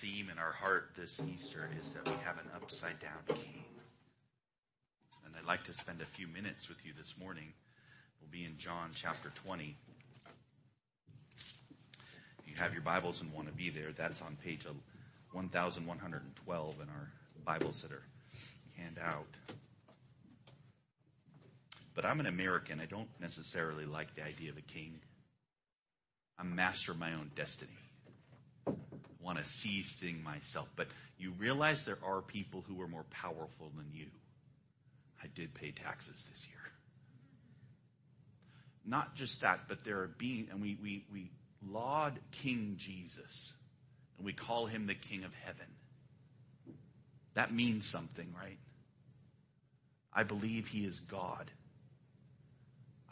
theme in our heart this Easter is that we have an upside down king. And I'd like to spend a few minutes with you this morning. We'll be in John chapter 20. If you have your Bibles and want to be there, that's on page 1112 in our Bibles that are hand out. But I'm an American. I don't necessarily like the idea of a king. I'm master of my own destiny. Want to seize thing myself. But you realize there are people who are more powerful than you. I did pay taxes this year. Not just that, but there are being, and we, we, we laud King Jesus, and we call him the King of Heaven. That means something, right? I believe he is God.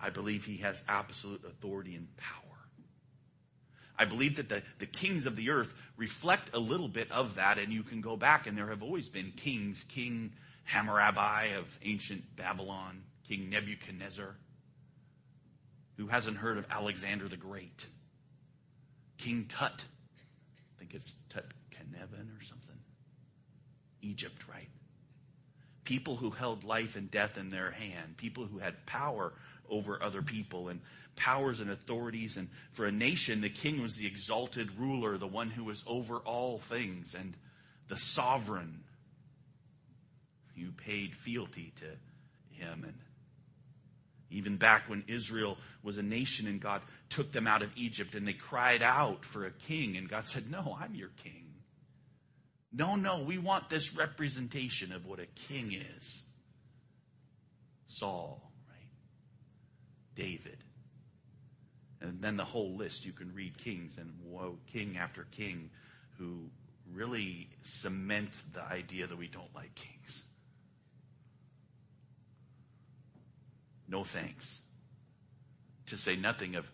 I believe he has absolute authority and power. I believe that the, the kings of the earth reflect a little bit of that, and you can go back, and there have always been kings. King Hammurabi of ancient Babylon, King Nebuchadnezzar. Who hasn't heard of Alexander the Great? King Tut. I think it's Tut Kheneven or something. Egypt, right? People who held life and death in their hand. People who had power over other people and powers and authorities. And for a nation, the king was the exalted ruler, the one who was over all things and the sovereign. You paid fealty to him. And even back when Israel was a nation and God took them out of Egypt and they cried out for a king and God said, no, I'm your king. No, no, we want this representation of what a king is. Saul, David. And then the whole list, you can read kings and whoa, king after king who really cement the idea that we don't like kings. No thanks. To say nothing of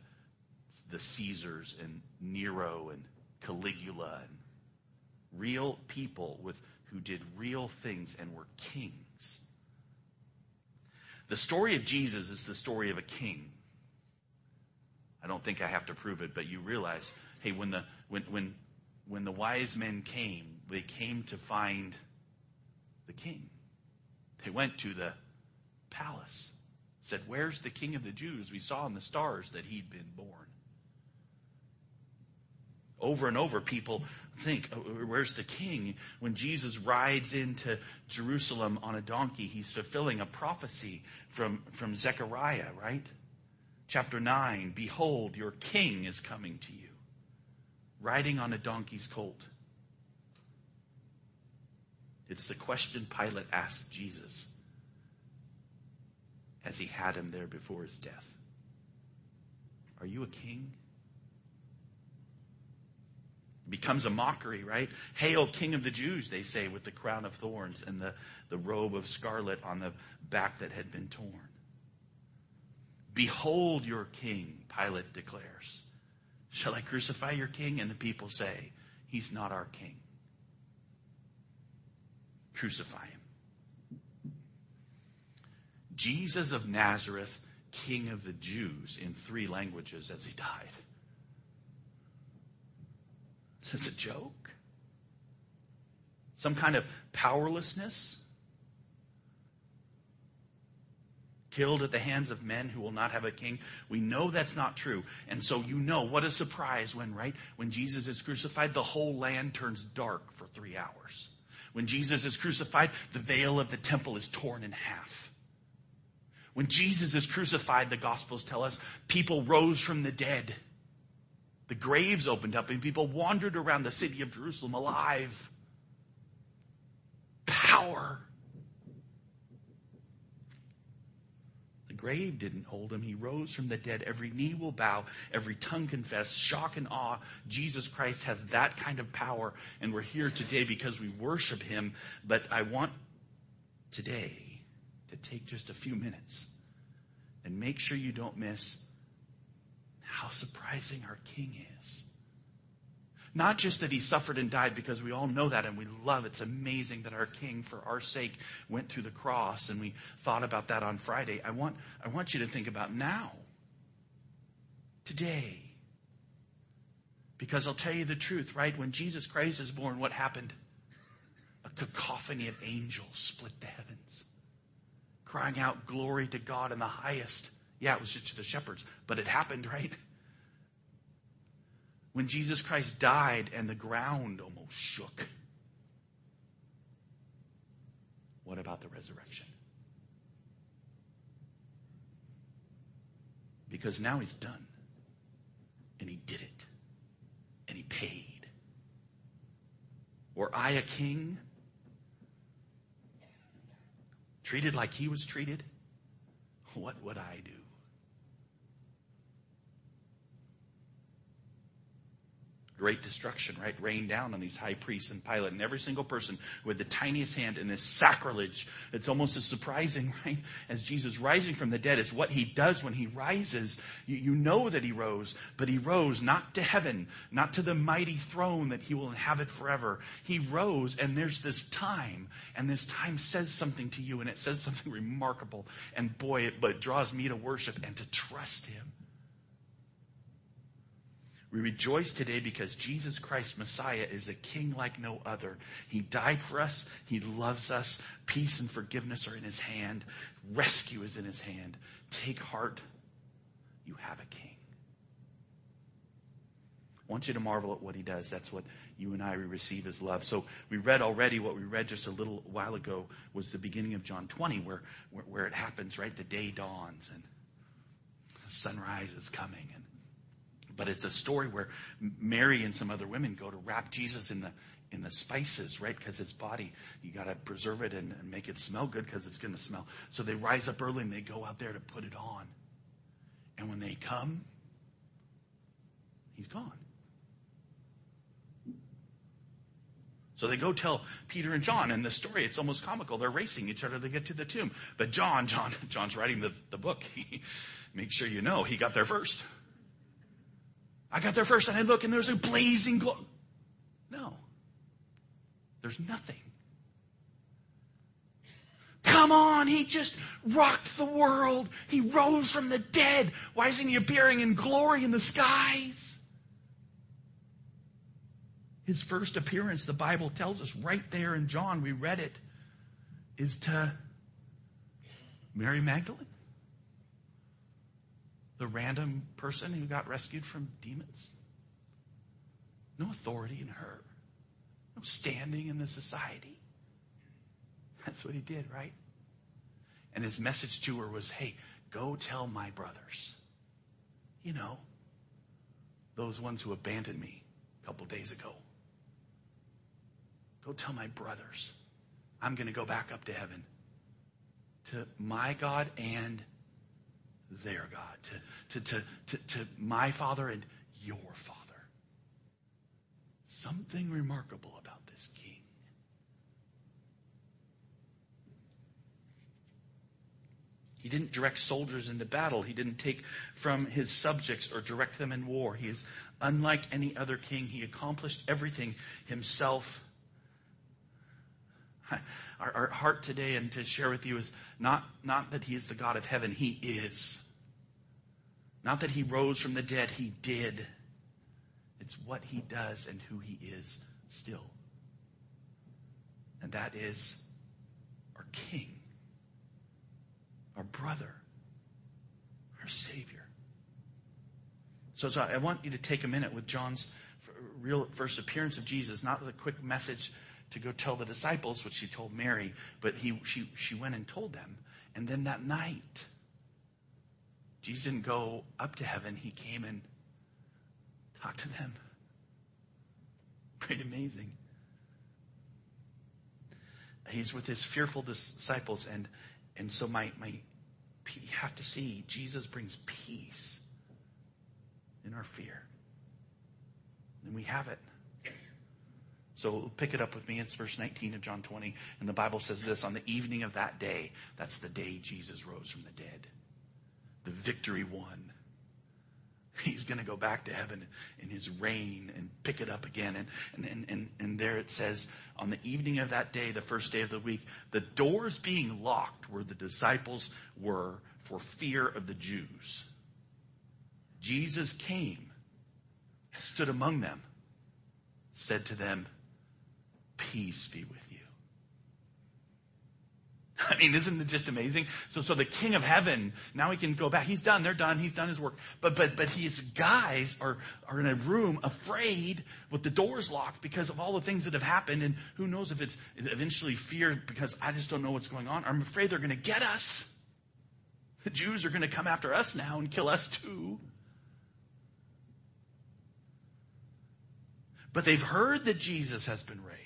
the Caesars and Nero and Caligula and real people with who did real things and were kings. The story of Jesus is the story of a king. I don't think I have to prove it, but you realize, hey, when the, when, when, when the wise men came, they came to find the king. They went to the palace, said, where's the king of the Jews? We saw in the stars that he'd been born. Over and over, people think, oh, where's the king? When Jesus rides into Jerusalem on a donkey, he's fulfilling a prophecy from, from Zechariah, right? Chapter 9, behold, your king is coming to you, riding on a donkey's colt. It's the question Pilate asked Jesus as he had him there before his death. Are you a king? Becomes a mockery, right? Hail, King of the Jews, they say, with the crown of thorns and the, the robe of scarlet on the back that had been torn. Behold your king, Pilate declares. Shall I crucify your king? And the people say, He's not our king. Crucify him. Jesus of Nazareth, King of the Jews, in three languages as he died. Is this a joke? Some kind of powerlessness? Killed at the hands of men who will not have a king. We know that's not true. And so you know what a surprise when, right? When Jesus is crucified, the whole land turns dark for three hours. When Jesus is crucified, the veil of the temple is torn in half. When Jesus is crucified, the Gospels tell us, people rose from the dead. The graves opened up and people wandered around the city of Jerusalem alive. Power. The grave didn't hold him. He rose from the dead. Every knee will bow. Every tongue confess. Shock and awe. Jesus Christ has that kind of power. And we're here today because we worship him. But I want today to take just a few minutes and make sure you don't miss how surprising our King is. Not just that he suffered and died because we all know that and we love it's amazing that our king for our sake went to the cross and we thought about that on Friday. I want I want you to think about now. Today. Because I'll tell you the truth, right? When Jesus Christ is born, what happened? A cacophony of angels split the heavens, crying out glory to God in the highest. Yeah, it was just to the shepherds, but it happened, right? When Jesus Christ died and the ground almost shook. What about the resurrection? Because now he's done. And he did it. And he paid. Were I a king, treated like he was treated, what would I do? Great destruction, right, rained down on these high priests and Pilate and every single person with the tiniest hand in this sacrilege. It's almost as surprising, right, as Jesus rising from the dead. It's what he does when he rises. You, you know that he rose, but he rose not to heaven, not to the mighty throne that he will inhabit forever. He rose and there's this time and this time says something to you and it says something remarkable and boy, it, but draws me to worship and to trust him. We rejoice today because Jesus Christ Messiah is a king like no other. He died for us. He loves us. Peace and forgiveness are in his hand. Rescue is in his hand. Take heart. You have a king. I want you to marvel at what he does. That's what you and I receive as love. So we read already what we read just a little while ago was the beginning of John 20 where, where, where it happens, right? The day dawns and the sunrise is coming and but it's a story where Mary and some other women go to wrap Jesus in the in the spices, right? Because his body, you got to preserve it and, and, make it smell good because it's going to smell. So they rise up early and they go out there to put it on. And when they come, he's gone. So they go tell Peter and John, and the story, it's almost comical. They're racing each other to get to the tomb. But John, John, John's writing the, the book. Make sure you know he got there first. I got there first and I look and there's a blazing glow. No. There's nothing. Come on, he just rocked the world. He rose from the dead. Why isn't he appearing in glory in the skies? His first appearance, the Bible tells us right there in John, we read it, is to Mary Magdalene the random person who got rescued from demons. No authority in her. No standing in the society. That's what he did, right? And his message to her was, hey, go tell my brothers. You know, those ones who abandoned me a couple days ago. Go tell my brothers. I'm going to go back up to heaven to my God and their God, to, to, to, to, to my Father and your Father. Something remarkable about this king. He didn't direct soldiers into battle. He didn't take from his subjects or direct them in war. He is unlike any other king. He accomplished everything himself our, our heart today and to share with you is not, not that he is the God of heaven. He is. Not that he rose from the dead. He did. It's what he does and who he is still. And that is our king, our brother, our savior. So, so I want you to take a minute with John's real first appearance of Jesus, not the quick message to go tell the disciples, which she told Mary, but he, she, she went and told them. And then that night, Jesus didn't go up to heaven. He came and talked to them. Pretty amazing. He's with his fearful disciples and, and so my, my, you have to see Jesus brings peace in our fear. And we have it. So pick it up with me. It's verse 19 of John 20. And the Bible says this on the evening of that day, that's the day Jesus rose from the dead. The victory won. He's going to go back to heaven in his reign and pick it up again. And, and, and, and there it says, on the evening of that day, the first day of the week, the doors being locked where the disciples were for fear of the Jews. Jesus came stood among them, said to them, Peace be with you. I mean, isn't it just amazing? So, so the king of heaven, now he can go back. He's done. They're done. He's done his work. But, but, but his guys are, are in a room afraid with the doors locked because of all the things that have happened. And who knows if it's eventually fear because I just don't know what's going on. I'm afraid they're going to get us. The Jews are going to come after us now and kill us too. But they've heard that Jesus has been raised.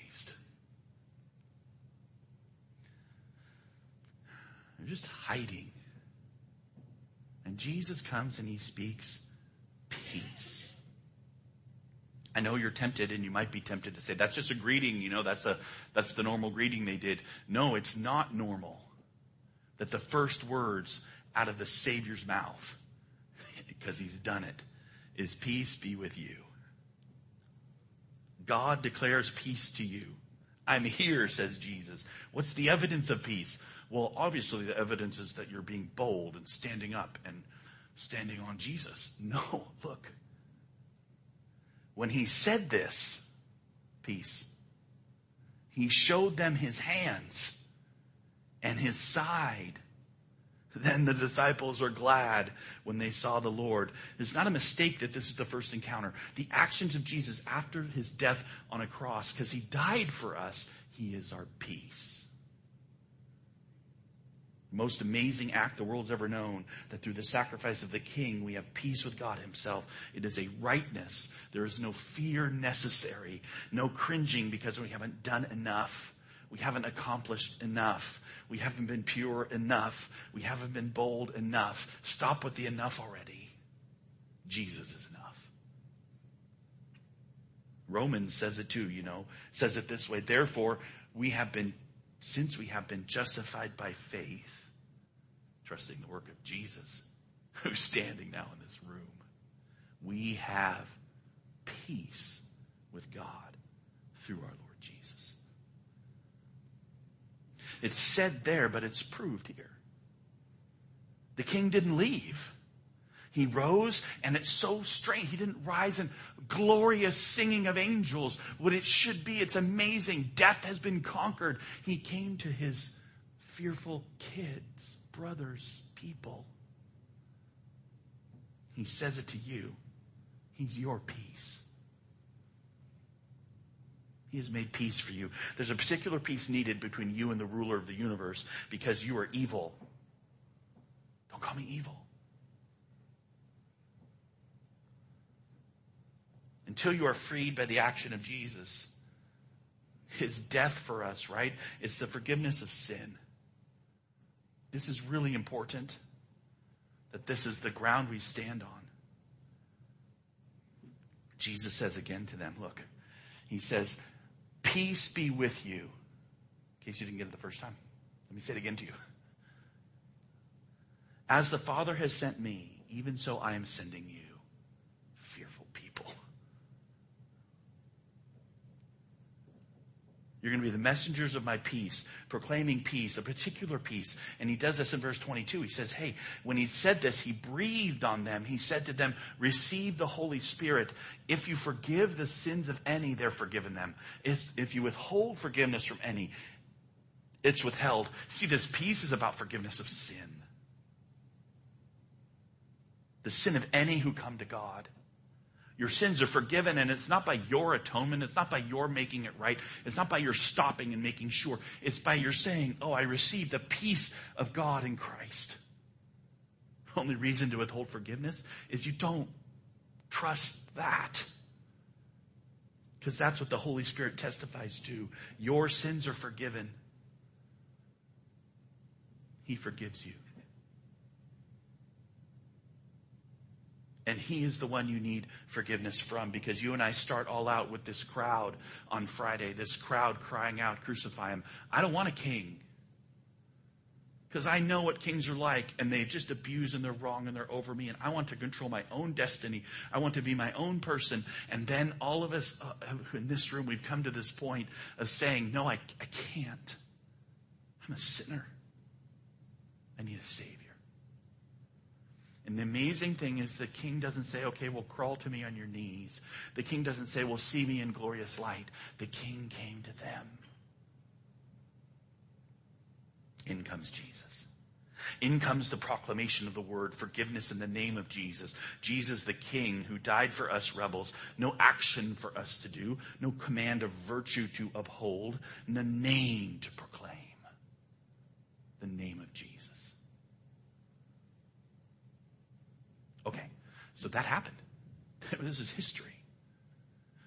They're just hiding. And Jesus comes and he speaks peace. I know you're tempted and you might be tempted to say, that's just a greeting, you know, that's a, that's the normal greeting they did. No, it's not normal that the first words out of the Savior's mouth, because he's done it, is peace be with you. God declares peace to you. I'm here, says Jesus. What's the evidence of peace? Well, obviously the evidence is that you're being bold and standing up and standing on Jesus. No, look. When he said this, peace, he showed them his hands and his side then the disciples are glad when they saw the Lord. It's not a mistake that this is the first encounter. The actions of Jesus after his death on a cross, because he died for us, he is our peace. Most amazing act the world's ever known that through the sacrifice of the king we have peace with God himself. It is a rightness. There is no fear necessary, no cringing because we haven't done enough. We haven't accomplished enough. We haven't been pure enough. We haven't been bold enough. Stop with the enough already. Jesus is enough. Romans says it too, you know, says it this way. Therefore, we have been, since we have been justified by faith, trusting the work of Jesus, who's standing now in this room, we have peace with God through our Lord. Jesus. It's said there, but it's proved here. The king didn't leave. He rose, and it's so strange. He didn't rise in glorious singing of angels, what it should be. It's amazing. Death has been conquered. He came to his fearful kids, brothers, people. He says it to you. He's your peace. He has made peace for you. There's a particular peace needed between you and the ruler of the universe because you are evil. Don't call me evil. Until you are freed by the action of Jesus, his death for us, right? It's the forgiveness of sin. This is really important that this is the ground we stand on. Jesus says again to them, look, he says, Peace be with you. In case you didn't get it the first time. Let me say it again to you. As the Father has sent me, even so I am sending you. You're going to be the messengers of my peace, proclaiming peace, a particular peace. And he does this in verse 22. He says, hey, when he said this, he breathed on them. He said to them, receive the Holy Spirit. If you forgive the sins of any, they're forgiven them. If, if you withhold forgiveness from any, it's withheld. See, this peace is about forgiveness of sin. The sin of any who come to God. Your sins are forgiven and it's not by your atonement. It's not by your making it right. It's not by your stopping and making sure. It's by your saying, oh, I received the peace of God in Christ. The only reason to withhold forgiveness is you don't trust that. Because that's what the Holy Spirit testifies to. Your sins are forgiven. He forgives you. And he is the one you need forgiveness from because you and I start all out with this crowd on Friday, this crowd crying out, crucify him. I don't want a king. Because I know what kings are like and they just abuse and they're wrong and they're over me and I want to control my own destiny. I want to be my own person. And then all of us uh, in this room, we've come to this point of saying, no, I, I can't. I'm a sinner. I need a savior. And the amazing thing is the king doesn't say, okay, well, crawl to me on your knees. The king doesn't say, well, see me in glorious light. The king came to them. In comes Jesus. In comes the proclamation of the word, forgiveness in the name of Jesus. Jesus the King who died for us rebels. No action for us to do. No command of virtue to uphold. The name to proclaim. The name of Jesus. Okay, so that happened. this is history.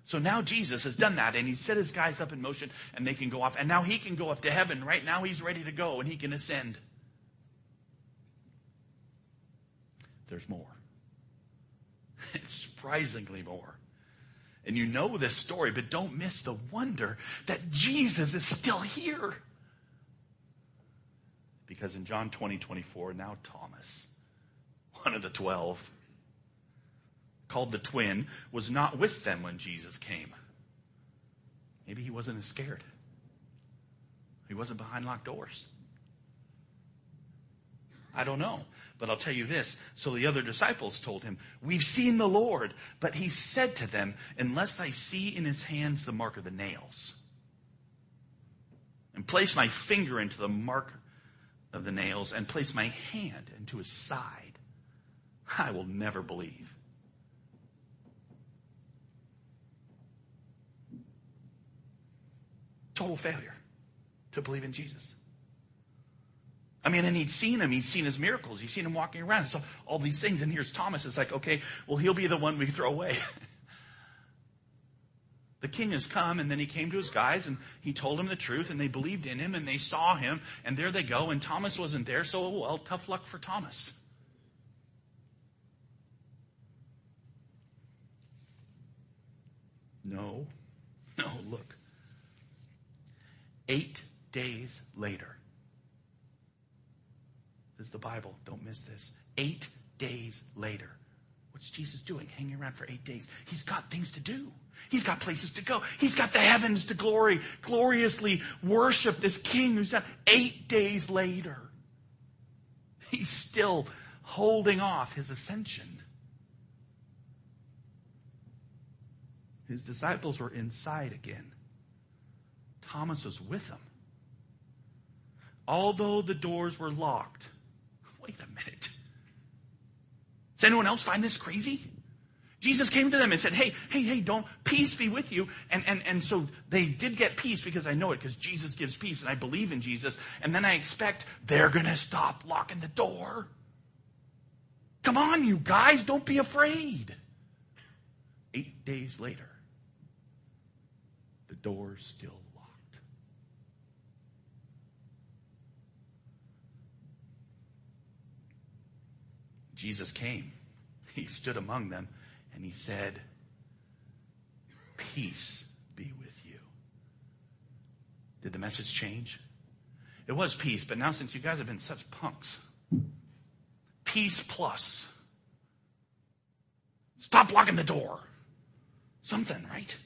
So now Jesus has done that and he set his guys up in motion and they can go off. And now he can go up to heaven. Right now he's ready to go and he can ascend. There's more. Surprisingly more. And you know this story, but don't miss the wonder that Jesus is still here. Because in John 20, 24, now Thomas, one of the twelve, called the twin, was not with them when Jesus came. Maybe he wasn't as scared. He wasn't behind locked doors. I don't know. But I'll tell you this. So the other disciples told him, we've seen the Lord. But he said to them, unless I see in his hands the mark of the nails and place my finger into the mark of the nails and place my hand into his side, I will never believe. Total failure to believe in Jesus. I mean, and he'd seen him. He'd seen his miracles. He'd seen him walking around. So all these things. And here's Thomas. It's like, okay, well, he'll be the one we throw away. the king has come and then he came to his guys and he told them the truth and they believed in him and they saw him and there they go. And Thomas wasn't there. So, well, tough luck for Thomas. No, no, look. Eight days later, this is the Bible. Don't miss this. Eight days later. What's Jesus doing? Hanging around for eight days. He's got things to do. He's got places to go. He's got the heavens to glory, gloriously worship this king who's done eight days later. He's still holding off his ascension. His disciples were inside again. Thomas was with them. Although the doors were locked, wait a minute. Does anyone else find this crazy? Jesus came to them and said, hey, hey, hey, don't, peace be with you. And, and, and so they did get peace because I know it because Jesus gives peace and I believe in Jesus. And then I expect they're going to stop locking the door. Come on, you guys, don't be afraid. Eight days later, the door's still Jesus came. He stood among them and he said, Peace be with you. Did the message change? It was peace, but now since you guys have been such punks, peace plus. Stop blocking the door. Something, right?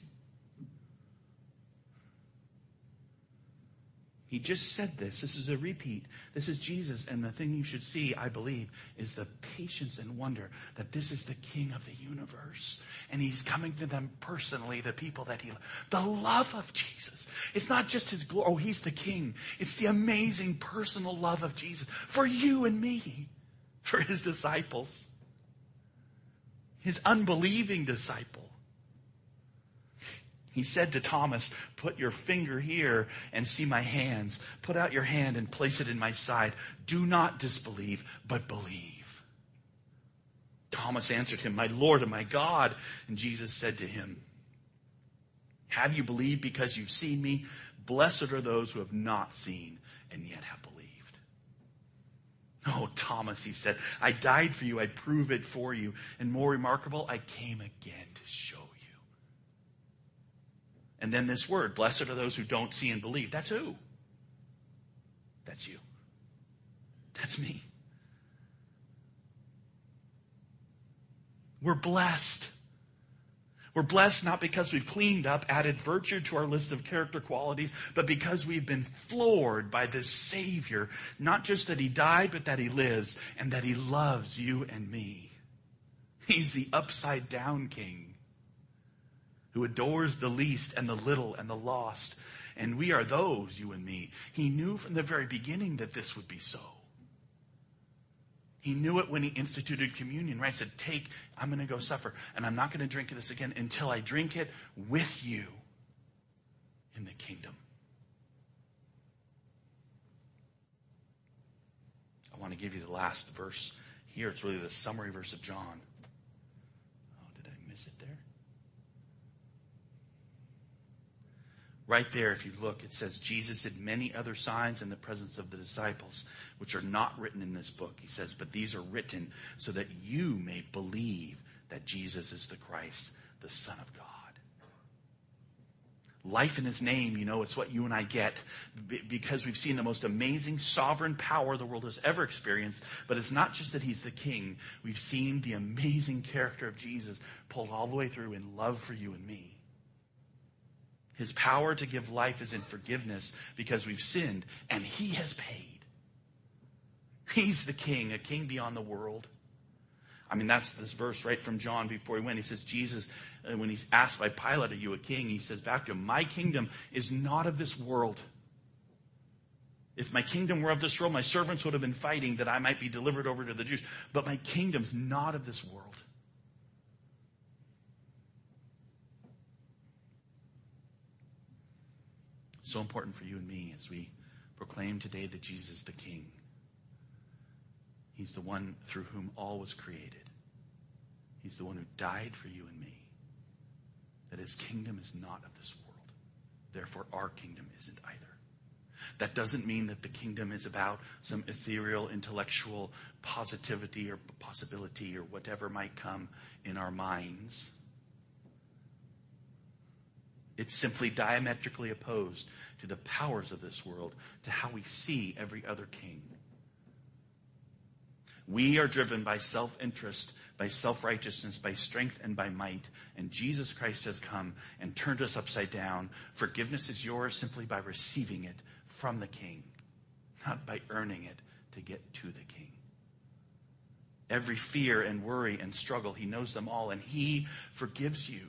He just said this. This is a repeat. This is Jesus. And the thing you should see, I believe, is the patience and wonder that this is the King of the universe. And he's coming to them personally, the people that he, the love of Jesus. It's not just his glory. Oh, he's the King. It's the amazing personal love of Jesus for you and me, for his disciples, his unbelieving disciples. He said to Thomas, put your finger here and see my hands. Put out your hand and place it in my side. Do not disbelieve, but believe. Thomas answered him, my Lord and my God. And Jesus said to him, have you believed because you've seen me? Blessed are those who have not seen and yet have believed. Oh, Thomas, he said, I died for you. I prove it for you. And more remarkable, I came again to show and then this word, blessed are those who don't see and believe. That's who? That's you. That's me. We're blessed. We're blessed not because we've cleaned up, added virtue to our list of character qualities, but because we've been floored by this Savior. Not just that He died, but that He lives and that He loves you and me. He's the upside down King who adores the least and the little and the lost. And we are those, you and me. He knew from the very beginning that this would be so. He knew it when he instituted communion, right? He said, take, I'm going to go suffer and I'm not going to drink this again until I drink it with you in the kingdom. I want to give you the last verse here. It's really the summary verse of John. Oh, did I miss it there? Right there, if you look, it says Jesus did many other signs in the presence of the disciples, which are not written in this book. He says, but these are written so that you may believe that Jesus is the Christ, the Son of God. Life in His name, you know, it's what you and I get because we've seen the most amazing sovereign power the world has ever experienced. But it's not just that He's the King. We've seen the amazing character of Jesus pulled all the way through in love for you and me. His power to give life is in forgiveness because we've sinned and he has paid. He's the king, a king beyond the world. I mean, that's this verse right from John before he went. He says, Jesus, uh, when he's asked by Pilate, are you a king? He says back to him, my kingdom is not of this world. If my kingdom were of this world, my servants would have been fighting that I might be delivered over to the Jews. But my kingdom's not of this world. So important for you and me as we proclaim today that Jesus is the King. He's the one through whom all was created. He's the one who died for you and me. That his kingdom is not of this world. Therefore, our kingdom isn't either. That doesn't mean that the kingdom is about some ethereal intellectual positivity or possibility or whatever might come in our minds. It's simply diametrically opposed to the powers of this world, to how we see every other king. We are driven by self-interest, by self-righteousness, by strength, and by might. And Jesus Christ has come and turned us upside down. Forgiveness is yours simply by receiving it from the King, not by earning it to get to the King. Every fear and worry and struggle, He knows them all, and He forgives you.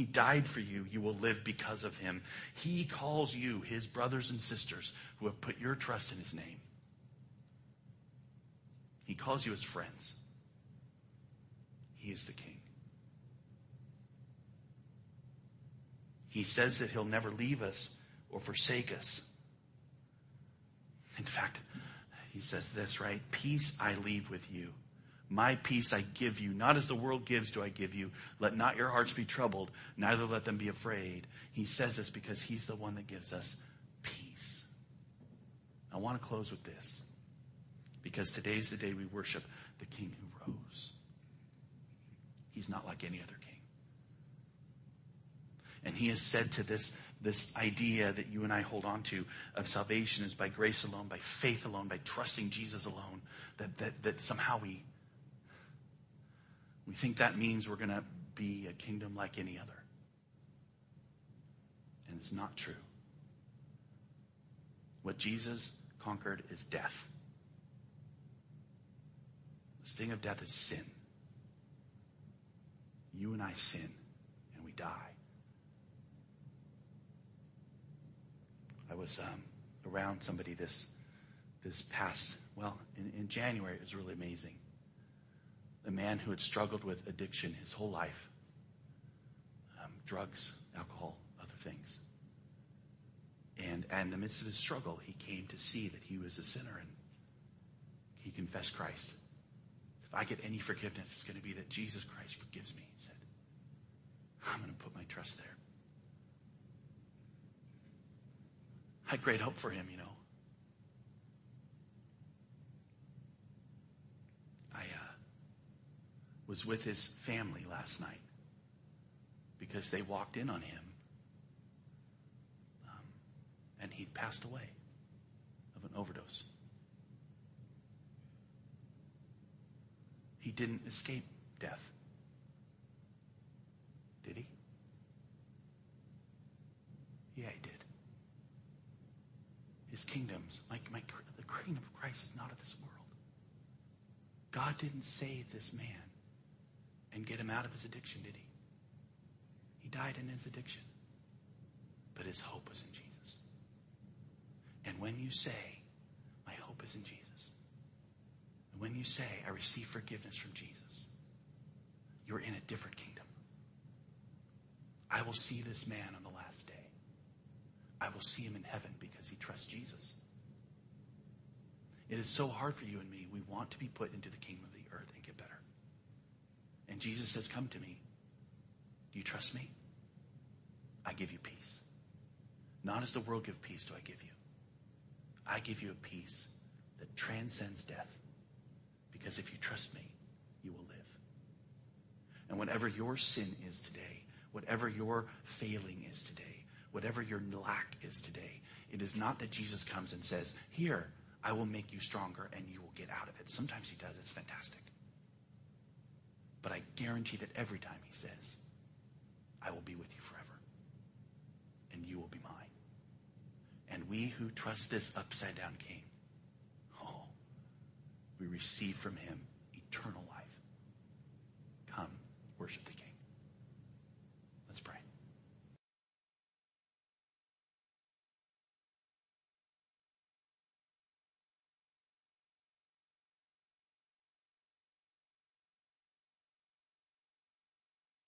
He died for you. You will live because of him. He calls you his brothers and sisters who have put your trust in his name. He calls you his friends. He is the king. He says that he'll never leave us or forsake us. In fact, he says this, right? Peace I leave with you. My peace I give you, not as the world gives do I give you. Let not your hearts be troubled, neither let them be afraid. He says this because he's the one that gives us peace. I want to close with this because today's the day we worship the King who rose. He's not like any other king. And he has said to this, this idea that you and I hold on to of salvation is by grace alone, by faith alone, by trusting Jesus alone, that, that, that somehow we we think that means we're going to be a kingdom like any other. And it's not true. What Jesus conquered is death. The sting of death is sin. You and I sin and we die. I was um, around somebody this this past well in, in January. It was really amazing a man who had struggled with addiction his whole life um, drugs, alcohol, other things. And, and in the midst of his struggle, he came to see that he was a sinner and he confessed Christ. If I get any forgiveness, it's going to be that Jesus Christ forgives me, he said. I'm going to put my trust there. I had great hope for him, you know. Was with his family last night because they walked in on him um, and he'd passed away of an overdose. He didn't escape death. Did he? Yeah, he did. His kingdoms, like my, the kingdom of Christ is not of this world. God didn't save this man and get him out of his addiction, did he? He died in his addiction. But his hope was in Jesus. And when you say, my hope is in Jesus, and when you say, I receive forgiveness from Jesus, you're in a different kingdom. I will see this man on the last day. I will see him in heaven because he trusts Jesus. It is so hard for you and me. We want to be put into the kingdom of the earth and get better. And Jesus says, Come to me. Do you trust me? I give you peace. Not as the world give peace do I give you. I give you a peace that transcends death. Because if you trust me, you will live. And whatever your sin is today, whatever your failing is today, whatever your lack is today, it is not that Jesus comes and says, Here, I will make you stronger and you will get out of it. Sometimes he does. It's fantastic. But I guarantee that every time he says, I will be with you forever and you will be mine. And we who trust this upside down king, oh, we receive from him eternal life. Come, worship the king.